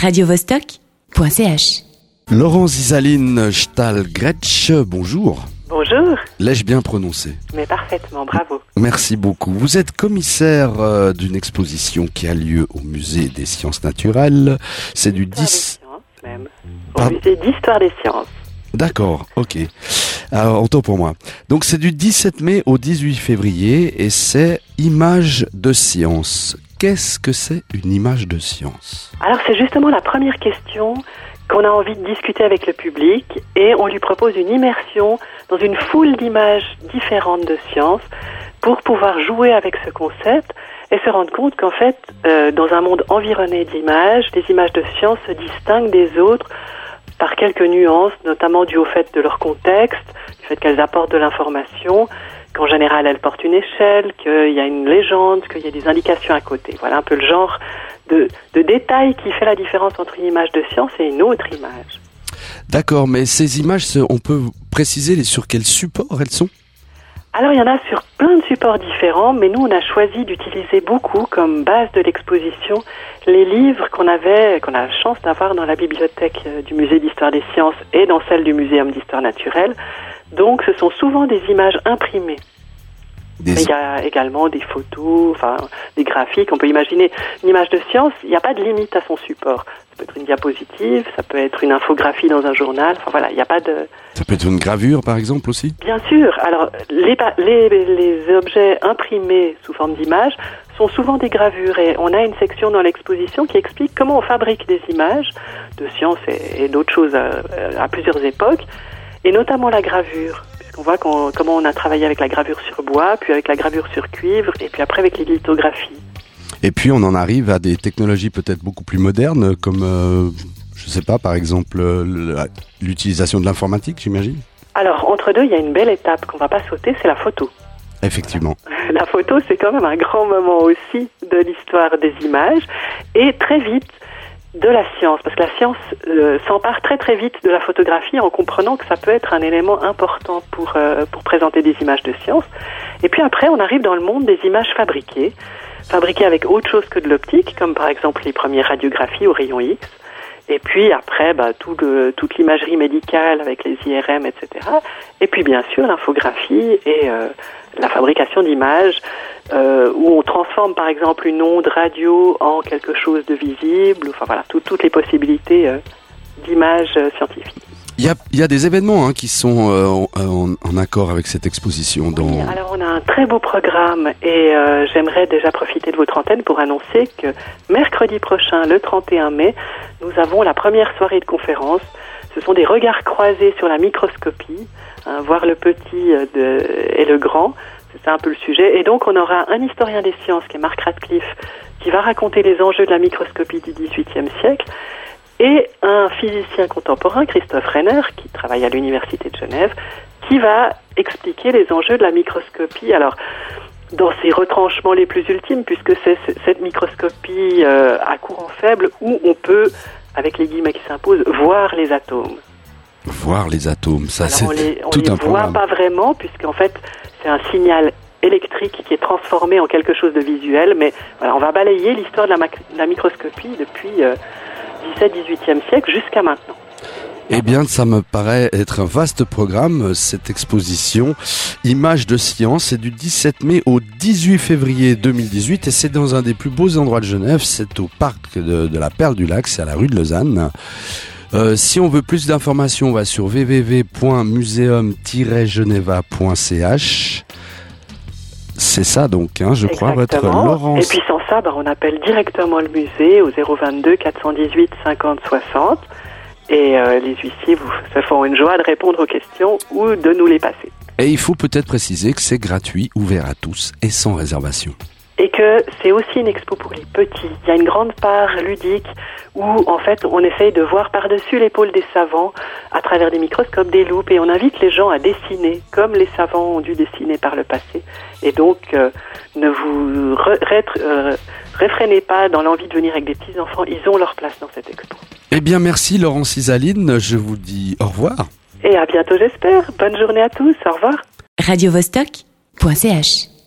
radiovostok.ch. Laurent Zizaline Stahl-Gretsch, bonjour. Bonjour, L'ai-je bien prononcé mais parfaitement, bravo. Merci beaucoup. Vous êtes commissaire euh, d'une exposition qui a lieu au musée des sciences naturelles. C'est du Histoire des 10... sciences, même. Au Pardon musée d'histoire des sciences. D'accord, ok. Alors, autant pour moi. Donc c'est du 17 mai au 18 février et c'est Image de science. Qu'est-ce que c'est une image de science Alors c'est justement la première question qu'on a envie de discuter avec le public et on lui propose une immersion dans une foule d'images différentes de sciences pour pouvoir jouer avec ce concept et se rendre compte qu'en fait, euh, dans un monde environné d'images, les images de science se distinguent des autres par quelques nuances, notamment dues au fait de leur contexte, du fait qu'elles apportent de l'information, qu'en général elles portent une échelle, qu'il y a une légende, qu'il y a des indications à côté. Voilà un peu le genre de, de détail qui fait la différence entre une image de science et une autre image. D'accord, mais ces images, on peut préciser sur quel support elles sont? Alors il y en a sur plein de supports différents, mais nous on a choisi d'utiliser beaucoup comme base de l'exposition les livres qu'on avait, qu'on a la chance d'avoir dans la bibliothèque euh, du musée d'histoire des sciences et dans celle du muséum d'histoire naturelle. Donc ce sont souvent des images imprimées. Des- Mais il y a également des photos, enfin des graphiques. On peut imaginer une image de science, il n'y a pas de limite à son support. Ça peut être une diapositive, ça peut être une infographie dans un journal. Enfin voilà, il n'y a pas de, Ça peut être une gravure, par exemple, aussi Bien sûr. Alors, les, pa- les, les objets imprimés sous forme d'image sont souvent des gravures et on a une section dans l'exposition qui explique comment on fabrique des images de science et, et d'autres choses à, à plusieurs époques, et notamment la gravure. Puisqu'on voit comment on a travaillé avec la gravure sur bois, puis avec la gravure sur cuivre, et puis après avec les lithographies. Et puis on en arrive à des technologies peut-être beaucoup plus modernes, comme, euh, je sais pas, par exemple, euh, l'utilisation de l'informatique, j'imagine Alors, entre deux, il y a une belle étape qu'on va pas sauter, c'est la photo. Effectivement. La photo, c'est quand même un grand moment aussi de l'histoire des images et très vite de la science, parce que la science euh, s'empare très très vite de la photographie en comprenant que ça peut être un élément important pour, euh, pour présenter des images de science. Et puis après, on arrive dans le monde des images fabriquées, fabriquées avec autre chose que de l'optique, comme par exemple les premières radiographies au rayon X. Et puis après, bah, tout toute l'imagerie médicale avec les IRM, etc. Et puis bien sûr l'infographie et euh, la fabrication d'images euh, où on transforme par exemple une onde radio en quelque chose de visible. Enfin voilà, tout- toutes les possibilités euh, d'images scientifiques. Il y a, il y a des événements hein, qui sont euh, en, accord avec cette exposition. Dans... Oui, alors on a un très beau programme et euh, j'aimerais déjà profiter de votre antenne pour annoncer que mercredi prochain, le 31 mai, nous avons la première soirée de conférence. Ce sont des regards croisés sur la microscopie, hein, voir le petit euh, de, et le grand. C'est un peu le sujet. Et donc on aura un historien des sciences qui est Mark Radcliffe qui va raconter les enjeux de la microscopie du XVIIIe siècle et un physicien contemporain, Christophe Renner, qui travaille à l'Université de Genève, qui va expliquer les enjeux de la microscopie. Alors, dans ses retranchements les plus ultimes, puisque c'est cette microscopie euh, à courant faible où on peut, avec les guillemets qui s'imposent, voir les atomes. Voir les atomes, ça c'est on les, on tout les un voit programme. pas vraiment, puisqu'en fait, c'est un signal électrique qui est transformé en quelque chose de visuel. Mais voilà, on va balayer l'histoire de la, mac- de la microscopie depuis euh, 17-18e siècle jusqu'à maintenant. Eh bien, ça me paraît être un vaste programme, cette exposition Images de science. C'est du 17 mai au 18 février 2018 et c'est dans un des plus beaux endroits de Genève. C'est au parc de, de la Perle du Lac, c'est à la rue de Lausanne. Euh, si on veut plus d'informations, on va sur www.museum-geneva.ch. C'est ça donc, hein, je crois, votre. Laurence. Et puis sans ça, bah, on appelle directement le musée au 022 418 50 60. Et euh, les huissiers vous se font une joie de répondre aux questions ou de nous les passer. Et il faut peut-être préciser que c'est gratuit, ouvert à tous et sans réservation. Et que c'est aussi une expo pour les petits. Il y a une grande part ludique où, en fait, on essaye de voir par-dessus l'épaule des savants, à travers des microscopes, des loupes, et on invite les gens à dessiner, comme les savants ont dû dessiner par le passé. Et donc, euh, ne vous euh, réfrénez pas dans l'envie de venir avec des petits-enfants. Ils ont leur place dans cette expo. Eh bien, merci Laurence Isaline. Je vous dis au revoir. Et à bientôt, j'espère. Bonne journée à tous. Au revoir. radiovostok.ch